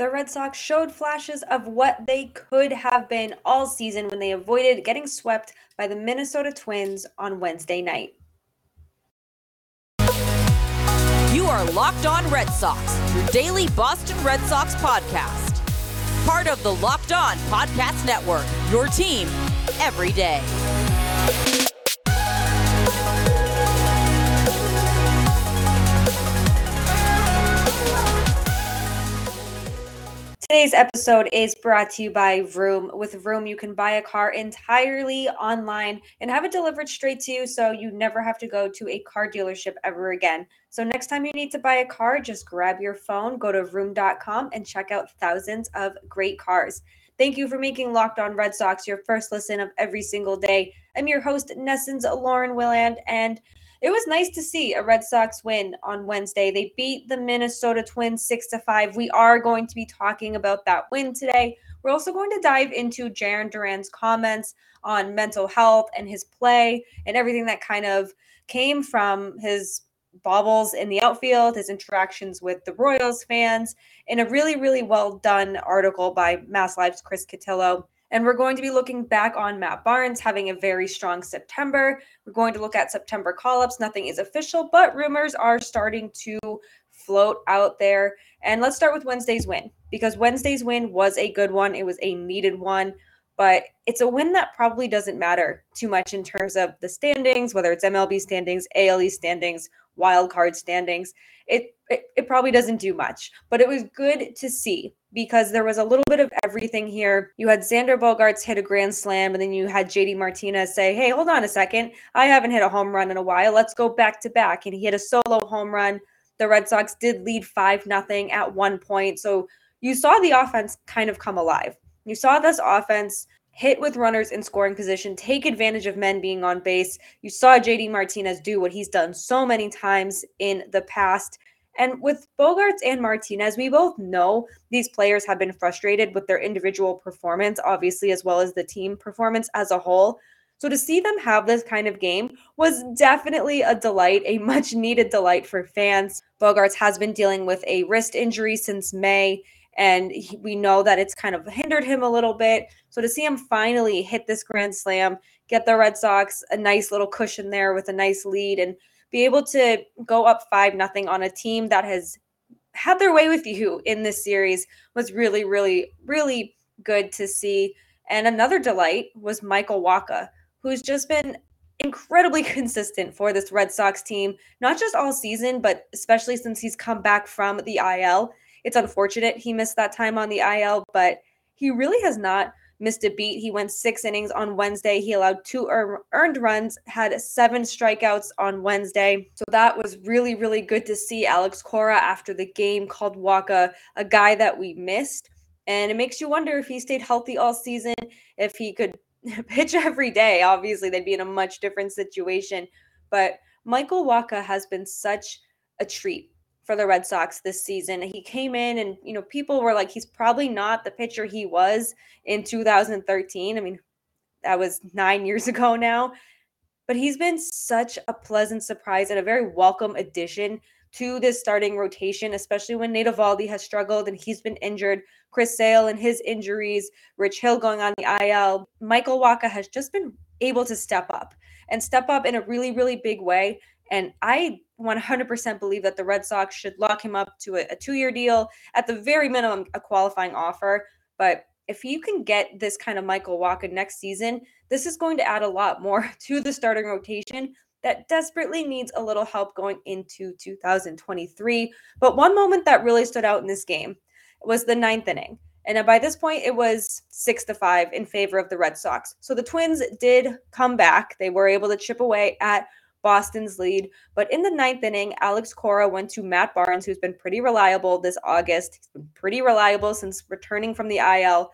The Red Sox showed flashes of what they could have been all season when they avoided getting swept by the Minnesota Twins on Wednesday night. You are Locked On Red Sox, your daily Boston Red Sox podcast. Part of the Locked On Podcast Network, your team every day. Today's episode is brought to you by Vroom. With Vroom, you can buy a car entirely online and have it delivered straight to you so you never have to go to a car dealership ever again. So, next time you need to buy a car, just grab your phone, go to vroom.com, and check out thousands of great cars. Thank you for making Locked On Red Sox your first listen of every single day. I'm your host, NESN's Lauren Willand, and it was nice to see a Red Sox win on Wednesday. They beat the Minnesota Twins 6 to 5. We are going to be talking about that win today. We're also going to dive into Jarren Duran's comments on mental health and his play and everything that kind of came from his bobbles in the outfield, his interactions with the Royals fans, in a really, really well done article by Mass Live's Chris Cotillo. And we're going to be looking back on Matt Barnes having a very strong September. We're going to look at September call ups. Nothing is official, but rumors are starting to float out there. And let's start with Wednesday's win because Wednesday's win was a good one. It was a needed one, but it's a win that probably doesn't matter too much in terms of the standings, whether it's MLB standings, ALE standings, wild card standings. It, it, it probably doesn't do much, but it was good to see because there was a little bit of everything here. You had Xander Bogaerts hit a grand slam, and then you had JD Martinez say, Hey, hold on a second. I haven't hit a home run in a while. Let's go back to back. And he hit a solo home run. The Red Sox did lead 5 nothing at one point. So you saw the offense kind of come alive. You saw this offense hit with runners in scoring position, take advantage of men being on base. You saw JD Martinez do what he's done so many times in the past. And with Bogaerts and Martinez, we both know these players have been frustrated with their individual performance, obviously, as well as the team performance as a whole. So to see them have this kind of game was definitely a delight, a much needed delight for fans. Bogaerts has been dealing with a wrist injury since May, and he, we know that it's kind of hindered him a little bit. So to see him finally hit this grand slam, get the Red Sox a nice little cushion there with a nice lead, and be able to go up five nothing on a team that has had their way with you in this series was really, really, really good to see. And another delight was Michael Wacha, who's just been incredibly consistent for this Red Sox team, not just all season, but especially since he's come back from the IL. It's unfortunate he missed that time on the IL, but he really has not missed a beat. He went six innings on Wednesday. He allowed two earned runs, had seven strikeouts on Wednesday. So that was really, really good to see. Alex Cora after the game called Wacha, a guy that we missed. And it makes you wonder if he stayed healthy all season, if he could pitch every day. Obviously, they'd be in a much different situation. But Michael Wacha has been such a treat for the Red Sox this season. He came in and, you know, people were like, he's probably not the pitcher he was in 2013. I mean, that was nine years ago now. But he's been such a pleasant surprise and a very welcome addition to this starting rotation, especially when Nate Eovaldi has struggled and he's been injured. Chris Sale and his injuries, Rich Hill going on the IL. Michael Wacha has just been able to step up and step up in a really, really big way. And I 100% believe that the Red Sox should lock him up to a, a two year deal, at the very minimum, a qualifying offer. But if you can get this kind of Michael Wacha next season, this is going to add a lot more to the starting rotation that desperately needs a little help going into 2023. But one moment that really stood out in this game was the ninth inning. And by this point, it was six to five in favor of the Red Sox. So the Twins did come back. They were able to chip away at Boston's lead. But in the ninth inning, Alex Cora went to Matt Barnes, who's been pretty reliable this August. He's been pretty reliable since returning from the IL.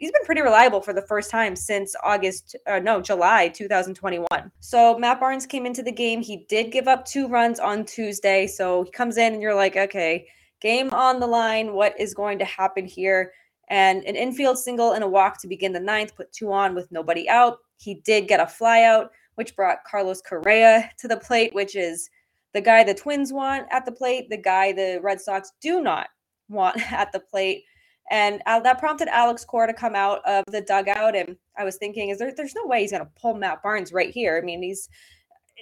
He's been pretty reliable for the first time since August, uh, no, July 2021. So Matt Barnes came into the game. He did give up two runs on Tuesday. So he comes in and you're like, okay, game on the line. What is going to happen here? And an infield single and a walk to begin the ninth, put two on with nobody out. He did get a flyout which brought Carlos Correa to the plate, which is the guy the Twins want at the plate, the guy the Red Sox do not want at the plate. And that prompted Alex Cora to come out of the dugout. And I was thinking, is there, there's no way he's going to pull Matt Barnes right here. I mean, he's,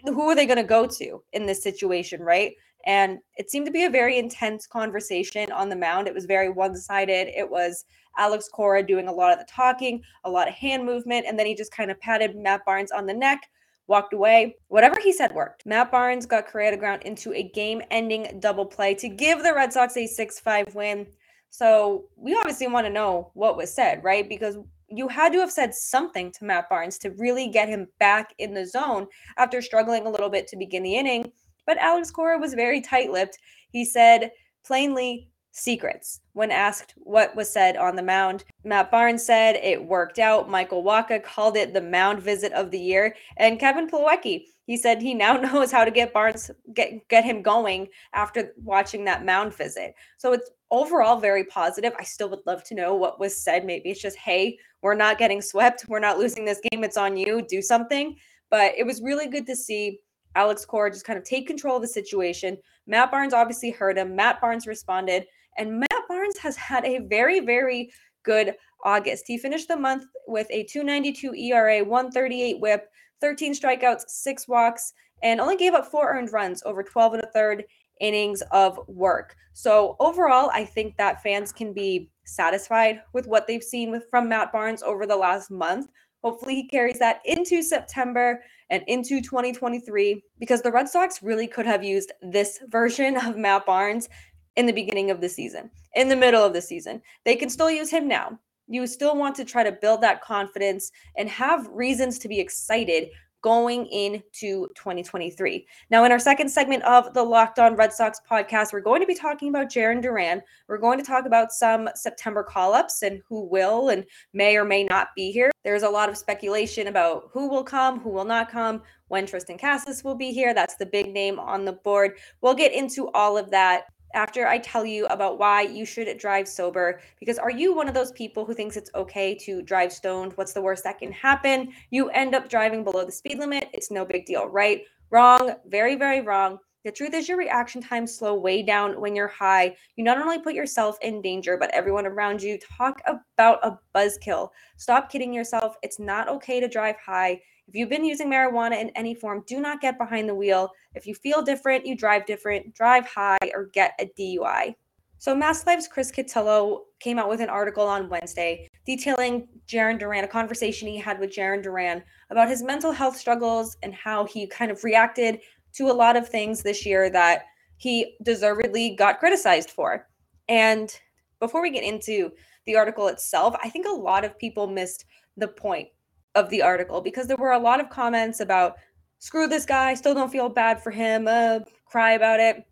who are they going to go to in this situation, right? And it seemed to be a very intense conversation on the mound. It was very one sided. It was Alex Cora doing a lot of the talking, a lot of hand movement, and then he just kind of patted Matt Barnes on the neck, walked away. Whatever he said worked. Matt Barnes got Correa ground into a game ending double play to give the Red Sox a 6 5 win. So we obviously want to know what was said, right? Because you had to have said something to Matt Barnes to really get him back in the zone after struggling a little bit to begin the inning. But Alex Cora was very tight lipped. He said plainly, secrets. When asked what was said on the mound, Matt Barnes said it worked out. Michael Wacha called it the mound visit of the year. And Kevin Plawecki, he said he now knows how to get Barnes get get him going after watching that mound visit. So it's overall very positive. I still would love to know what was said. Maybe it's just, hey, we're not getting swept. We're not losing this game. It's on you. Do something. But it was really good to see Alex Cora just kind of take control of the situation. Matt Barnes obviously heard him. Matt Barnes responded. And Matt Barnes has had a very, very good August. He finished the month with a 292 ERA, 138 whip, 13 strikeouts, six walks, and only gave up four earned runs over 12 and a third innings of work. So overall, I think that fans can be satisfied with what they've seen with from Matt Barnes over the last month. Hopefully, he carries that into September and into 2023 because the Red Sox really could have used this version of Matt Barnes in the beginning of the season, in the middle of the season. They can still use him now. You still want to try to build that confidence and have reasons to be excited going into 2023. Now, in our second segment of the Locked On Red Sox podcast, we're going to be talking about Jarren Duran. We're going to talk about some September call ups and who will and may or may not be here. There's a lot of speculation about who will come, who will not come, when Triston Casas will be here. That's the big name on the board. We'll get into all of that after I tell you about why you should drive sober. Because are you one of those people who thinks it's okay to drive stoned? What's the worst that can happen? You end up driving below the speed limit. It's no big deal, right? Wrong. Very, very wrong. The truth is, your reaction times slow way down when you're high. You not only put yourself in danger, but everyone around you. Talk about a buzzkill. Stop kidding yourself. It's not okay to drive high. If you've been using marijuana in any form, do not get behind the wheel. If you feel different, you drive different, drive high, or get a DUI. So, Mass Live's Chris Cotillo came out with an article on Wednesday detailing Jarren Duran, a conversation he had with Jarren Duran about his mental health struggles and how he kind of reacted to a lot of things this year that he deservedly got criticized for. And before we get into the article itself, I think a lot of people missed the point of the article because there were a lot of comments about screw this guy, still don't feel bad for him, uh, cry about it.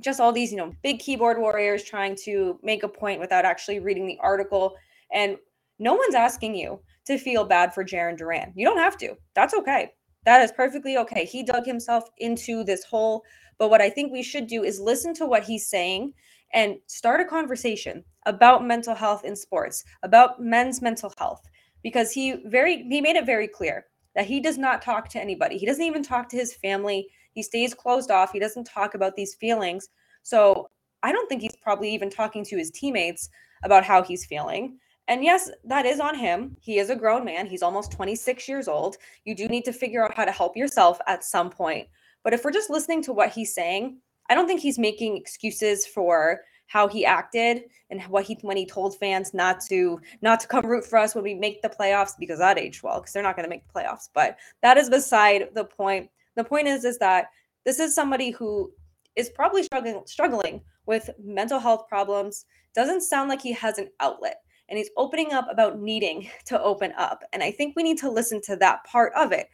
Just all these, you know, big keyboard warriors trying to make a point without actually reading the article. And no one's asking you to feel bad for Jarren Duran. You don't have to. That's okay. That is perfectly okay. He dug himself into this hole. But what I think we should do is listen to what he's saying and start a conversation about mental health in sports, about men's mental health, because he very he made it very clear that he does not talk to anybody. He doesn't even talk to his family. He stays closed off. He doesn't talk about these feelings. So I don't think he's probably even talking to his teammates about how he's feeling. And yes, that is on him. He is a grown man. He's almost 26 years old. You do need to figure out how to help yourself at some point. But if we're just listening to what he's saying, I don't think he's making excuses for how he acted and what he when he told fans not to not to come root for us when we make the playoffs because that aged well because they're not going to make the playoffs. But that is beside the point. The point is is that this is somebody who is probably struggling struggling with mental health problems. Doesn't sound like he has an outlet and he's opening up about needing to open up. And I think we need to listen to that part of it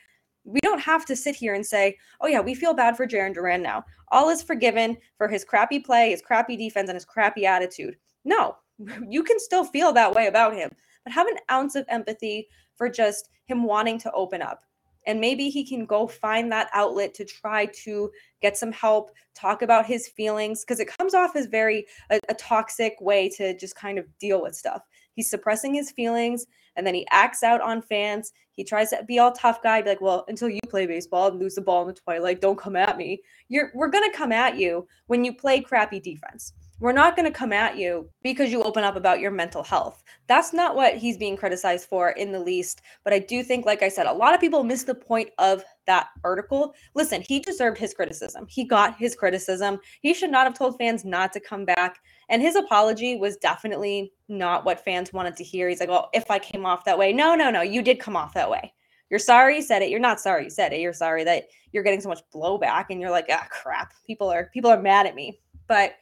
we don't have to sit here and say, oh, yeah, we feel bad for Jarren Duran now. All is forgiven for his crappy play, his crappy defense, and his crappy attitude. No, you can still feel that way about him, but have an ounce of empathy for just him wanting to open up. And maybe he can go find that outlet to try to get some help, talk about his feelings, because it comes off as very a, a toxic way to just kind of deal with stuff. He's suppressing his feelings and then he acts out on fans. He tries to be all tough guy, be like, well, until you play baseball and lose the ball in the twilight, don't come at me. You're we're gonna come at you when you play crappy defense. We're not going to come at you because you open up about your mental health. That's not what he's being criticized for in the least. But I do think, like I said, a lot of people miss the point of that article. Listen, he deserved his criticism. He got his criticism. He should not have told fans not to come back. And his apology was definitely not what fans wanted to hear. He's like, well, if I came off that way. No, no, no. You did come off that way. You're sorry you said it. You're not sorry you said it. You're sorry that you're getting so much blowback and you're like, ah, crap. People are people are mad at me. But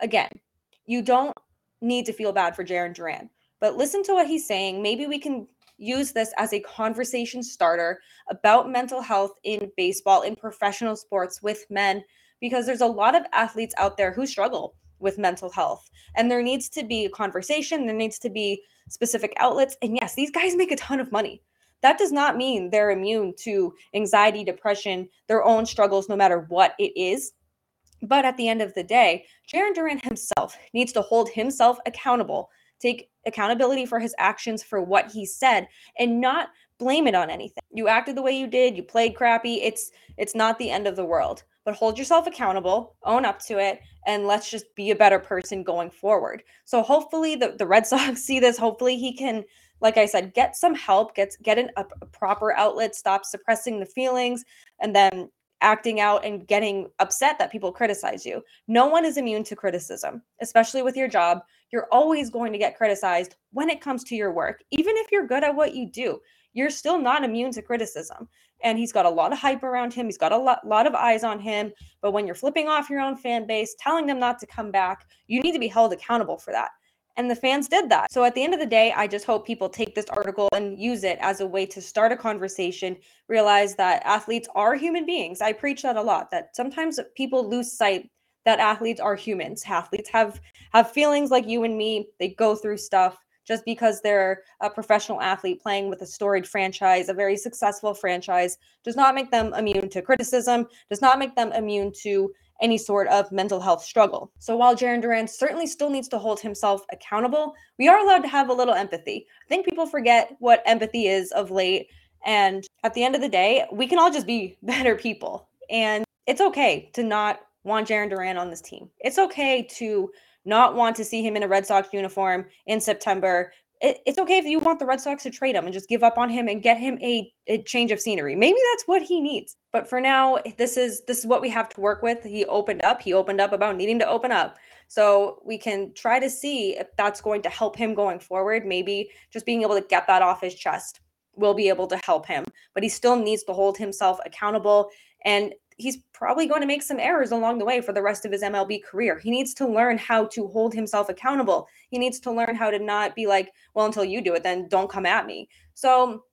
again, you don't need to feel bad for Jarren Duran. But listen to what he's saying. Maybe we can use this as a conversation starter about mental health in baseball, in professional sports with men, because there's a lot of athletes out there who struggle with mental health. And there needs to be a conversation, there needs to be specific outlets. And yes, these guys make a ton of money. That does not mean they're immune to anxiety, depression, their own struggles, no matter what it is. But at the end of the day, Jarren Duran himself needs to hold himself accountable, take accountability for his actions for what he said, and not blame it on anything. You acted the way you did, you played crappy. It's it's not the end of the world. But hold yourself accountable, own up to it, and let's just be a better person going forward. So hopefully the, the Red Sox see this. Hopefully he can, like I said, get some help, get get an, a, a proper outlet, stop suppressing the feelings, and then acting out and getting upset that people criticize you. No one is immune to criticism, especially with your job. You're always going to get criticized when it comes to your work. Even if you're good at what you do, you're still not immune to criticism. And he's got a lot of hype around him. He's got a lot, lot of eyes on him. But when you're flipping off your own fan base, telling them not to come back, you need to be held accountable for that. And the fans did that. So at the end of the day, I just hope people take this article and use it as a way to start a conversation, realize that athletes are human beings. I preach that a lot, that sometimes people lose sight that athletes are humans. Athletes have have feelings like you and me. They go through stuff just because they're a professional athlete playing with a storied franchise, a very successful franchise, does not make them immune to criticism, does not make them immune to any sort of mental health struggle. So while Jarren Duran certainly still needs to hold himself accountable, we are allowed to have a little empathy. I think people forget what empathy is of late. And at the end of the day, we can all just be better people. And it's okay to not want Jarren Duran on this team. It's okay to not want to see him in a Red Sox uniform in September it, it's okay if you want the Red Sox to trade him and just give up on him and get him a, a change of scenery. Maybe that's what he needs. But for now, this is this is what we have to work with. He opened up. He opened up about needing to open up. So we can try to see if that's going to help him going forward. Maybe just being able to get that off his chest will be able to help him. But he still needs to hold himself accountable and he's probably going to make some errors along the way for the rest of his MLB career. He needs to learn how to hold himself accountable. He needs to learn how to not be like, well, until you do it, then don't come at me. So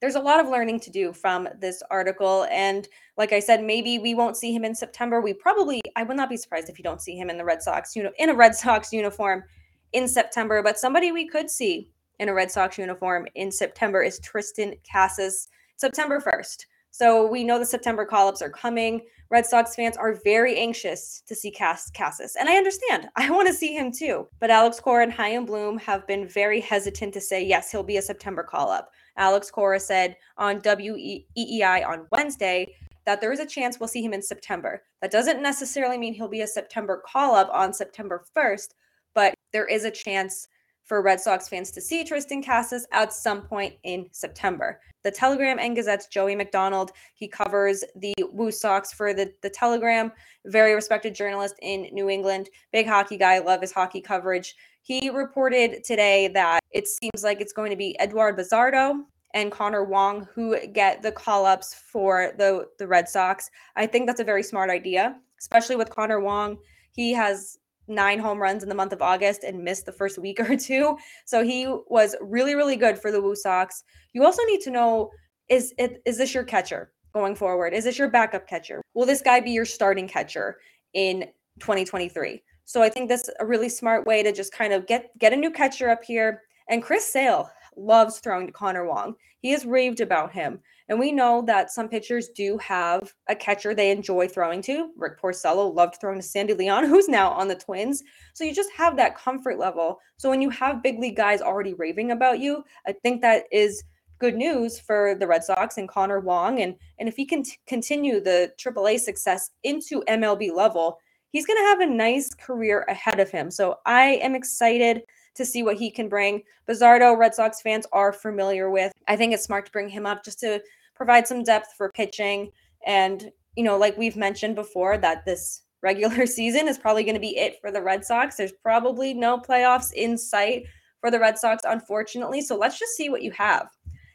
there's a lot of learning to do from this article. And like I said, maybe we won't see him in September. We probably, I would not be surprised if you don't see him in the Red Sox, you know, in a Red Sox uniform in September. But somebody we could see in a Red Sox uniform in September is Triston Casas, September 1st. So we know the September call ups are coming. Red Sox fans are very anxious to see Cass Casas. And I understand. I want to see him too. But Alex Cora and Chaim Bloom have been very hesitant to say, yes, he'll be a September call up. Alex Cora said on WEEI on Wednesday that there is a chance we'll see him in September. That doesn't necessarily mean he'll be a September call up on September 1st, but there is a chance for Red Sox fans to see Triston Casas at some point in September. The Telegram and Gazette's Joey McDonald, he covers the Woo Sox for the, the Telegram, very respected journalist in New England, big hockey guy, love his hockey coverage. He reported today that it seems like it's going to be Eduard Bazardo and Connor Wong who get the call ups for the, the Red Sox. I think that's a very smart idea, especially with Connor Wong. He has nine home runs in the month of August and missed the first week or two. So he was really, really good for the Woo Sox. You also need to know is it is this your catcher going forward? Is this your backup catcher? Will this guy be your starting catcher in 2023? So I think that's a really smart way to just kind of get get a new catcher up here. And Chris Sale loves throwing to Connor Wong. He has raved about him. And we know that some pitchers do have a catcher they enjoy throwing to. Rick Porcello loved throwing to Sandy Leon, who's now on the Twins. So you just have that comfort level. So when you have big league guys already raving about you, I think that is good news for the Red Sox and Connor Wong. And and if he can t- continue the AAA success into MLB level, he's going to have a nice career ahead of him. So I am excited to see what he can bring. Bazardo, Red Sox fans are familiar with. I think it's smart to bring him up just to provide some depth for pitching. And, you know, like we've mentioned before, that this regular season is probably going to be it for the Red Sox. There's probably no playoffs in sight for the Red Sox, unfortunately. So let's just see what you have.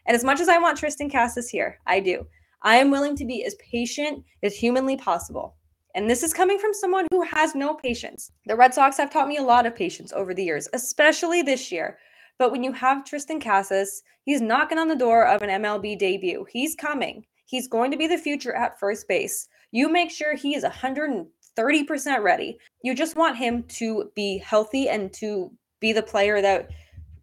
And as much as I want Triston Casas here, I do. I am willing to be as patient as humanly possible. And this is coming from someone who has no patience. The Red Sox have taught me a lot of patience over the years, especially this year. But when you have Triston Casas, he's knocking on the door of an MLB debut. He's coming. He's going to be the future at first base. You make sure he is 130% ready. You just want him to be healthy and to be the player that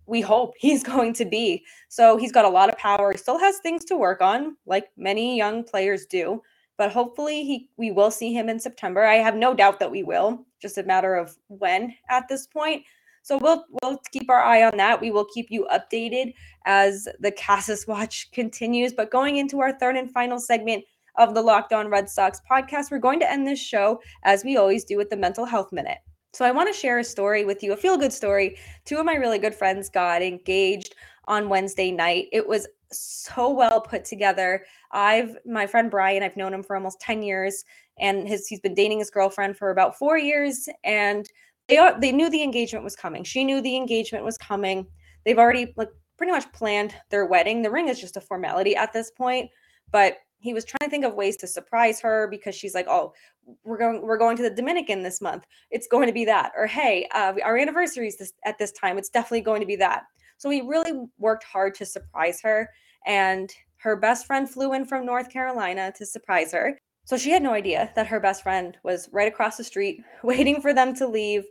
we hope he's going to be. So he's got a lot of power. He still has things to work on, like many young players do but hopefully he we will see him in September. I have no doubt that we will. Just a matter of when at this point. So we'll we'll keep our eye on that. We will keep you updated as the Casas watch continues. But going into our third and final segment of the Locked On Red Sox podcast, we're going to end this show as we always do with the mental health minute. So I want to share a story with you, a feel good story. Two of my really good friends got engaged on Wednesday night. It was so well put together. I've my friend Brian, I've known him for almost 10 years and his he's been dating his girlfriend for about 4 years and they are, they knew the engagement was coming. She knew the engagement was coming. They've already like pretty much planned their wedding. The ring is just a formality at this point, but he was trying to think of ways to surprise her because she's like, "Oh, we're going we're going to the Dominican this month. It's going to be that." Or, "Hey, uh, our anniversary is this at this time. It's definitely going to be that." So he really worked hard to surprise her. And her best friend flew in from North Carolina to surprise her. So she had no idea that her best friend was right across the street waiting for them to leave.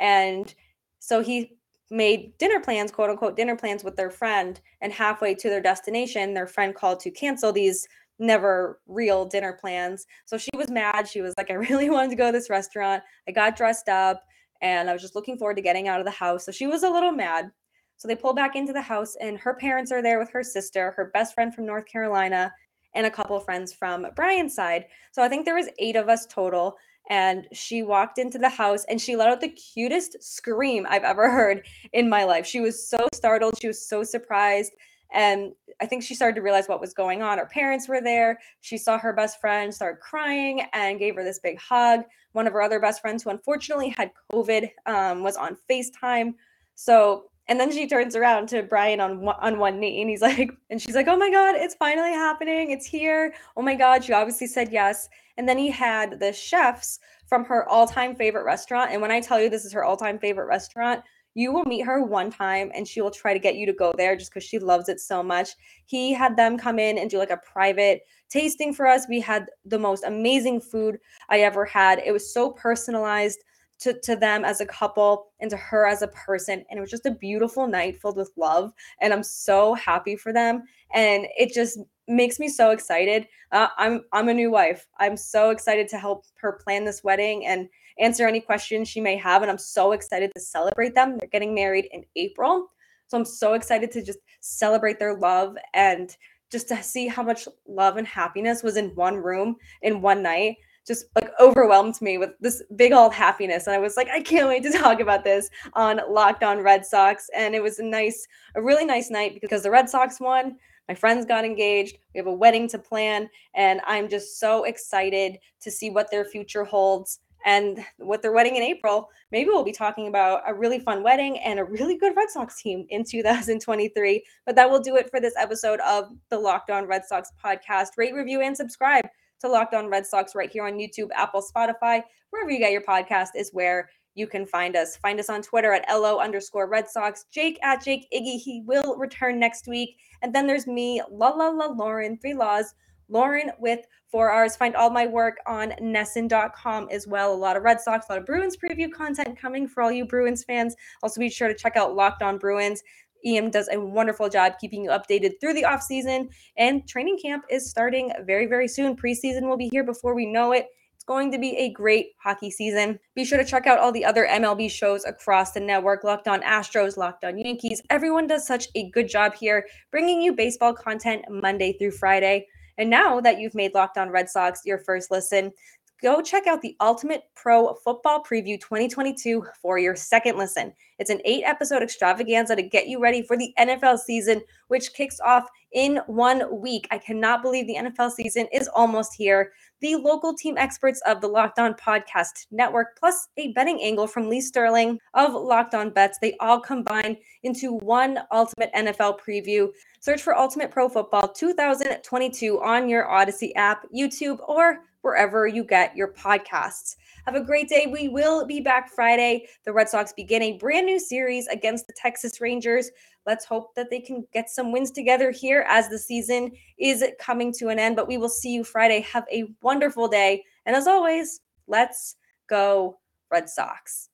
And so he made dinner plans, quote unquote, dinner plans with their friend. And halfway to their destination, their friend called to cancel these never real dinner plans. So she was mad. She was like, I really wanted to go to this restaurant. I got dressed up and I was just looking forward to getting out of the house. So she was a little mad. So they pull back into the house, and her parents are there with her sister, her best friend from North Carolina, and a couple friends from Brian's side. So I think there was eight of us total. And she walked into the house and she let out the cutest scream I've ever heard in my life. She was so startled. She was so surprised. And I think she started to realize what was going on. Her parents were there. She saw her best friend start crying and gave her this big hug. One of her other best friends, who unfortunately had COVID, um, was on FaceTime. So and then she turns around to Brian on one, on one knee and he's like and she's like, "Oh my god, it's finally happening. It's here. Oh my god, she obviously said yes." And then he had the chefs from her all-time favorite restaurant and when I tell you this is her all-time favorite restaurant, you will meet her one time and she will try to get you to go there just because she loves it so much. He had them come in and do like a private tasting for us. We had the most amazing food I ever had. It was so personalized to, to them as a couple and to her as a person. And it was just a beautiful night filled with love. And I'm so happy for them. And it just makes me so excited. Uh, I'm I'm a new wife. I'm so excited to help her plan this wedding and answer any questions she may have. And I'm so excited to celebrate them. They're getting married in April. So I'm so excited to just celebrate their love and just to see how much love and happiness was in one room in one night just like overwhelmed me with this big old happiness. And I was like, I can't wait to talk about this on Locked On Red Sox. And it was a nice, a really nice night because the Red Sox won. My friends got engaged. We have a wedding to plan. And I'm just so excited to see what their future holds. And with their wedding in April, maybe we'll be talking about a really fun wedding and a really good Red Sox team in 2023. But that will do it for this episode of the Locked On Red Sox podcast. Rate, review, and subscribe to Locked On Red Sox right here on YouTube, Apple, Spotify, wherever you get your podcast is where you can find us. Find us on Twitter at LO underscore Red Sox, Jake at Jake Iggy. He will return next week. And then there's me, La La La Lauren, three laws. Lauren with four R's. Find all my work on NESN.com as well. A lot of Red Sox, a lot of Bruins preview content coming for all you Bruins fans. Also, be sure to check out Locked On Bruins. Ian does a wonderful job keeping you updated through the off season, and training camp is starting very, very soon. Preseason will be here before we know it. It's going to be a great hockey season. Be sure to check out all the other MLB shows across the network Locked on Astros, Locked on Yankees. Everyone does such a good job here bringing you baseball content Monday through Friday. And now that you've made Locked on Red Sox your first listen, go check out the Ultimate Pro Football Preview 2022 for your second listen. It's an eight episode extravaganza to get you ready for the NFL season, which kicks off in one week. I cannot believe the NFL season is almost here. The local team experts of the Locked On Podcast Network, plus a betting angle from Lee Sterling of Locked On Bets, they all combine into one ultimate NFL preview. Search for Ultimate Pro Football 2022 on your Audacy app, YouTube, or wherever you get your podcasts. Have a great day. We will be back Friday. The Red Sox begin a brand new series against the Texas Rangers. Let's hope that they can get some wins together here as the season is coming to an end. But we will see you Friday. Have a wonderful day. And as always, let's go, Red Sox.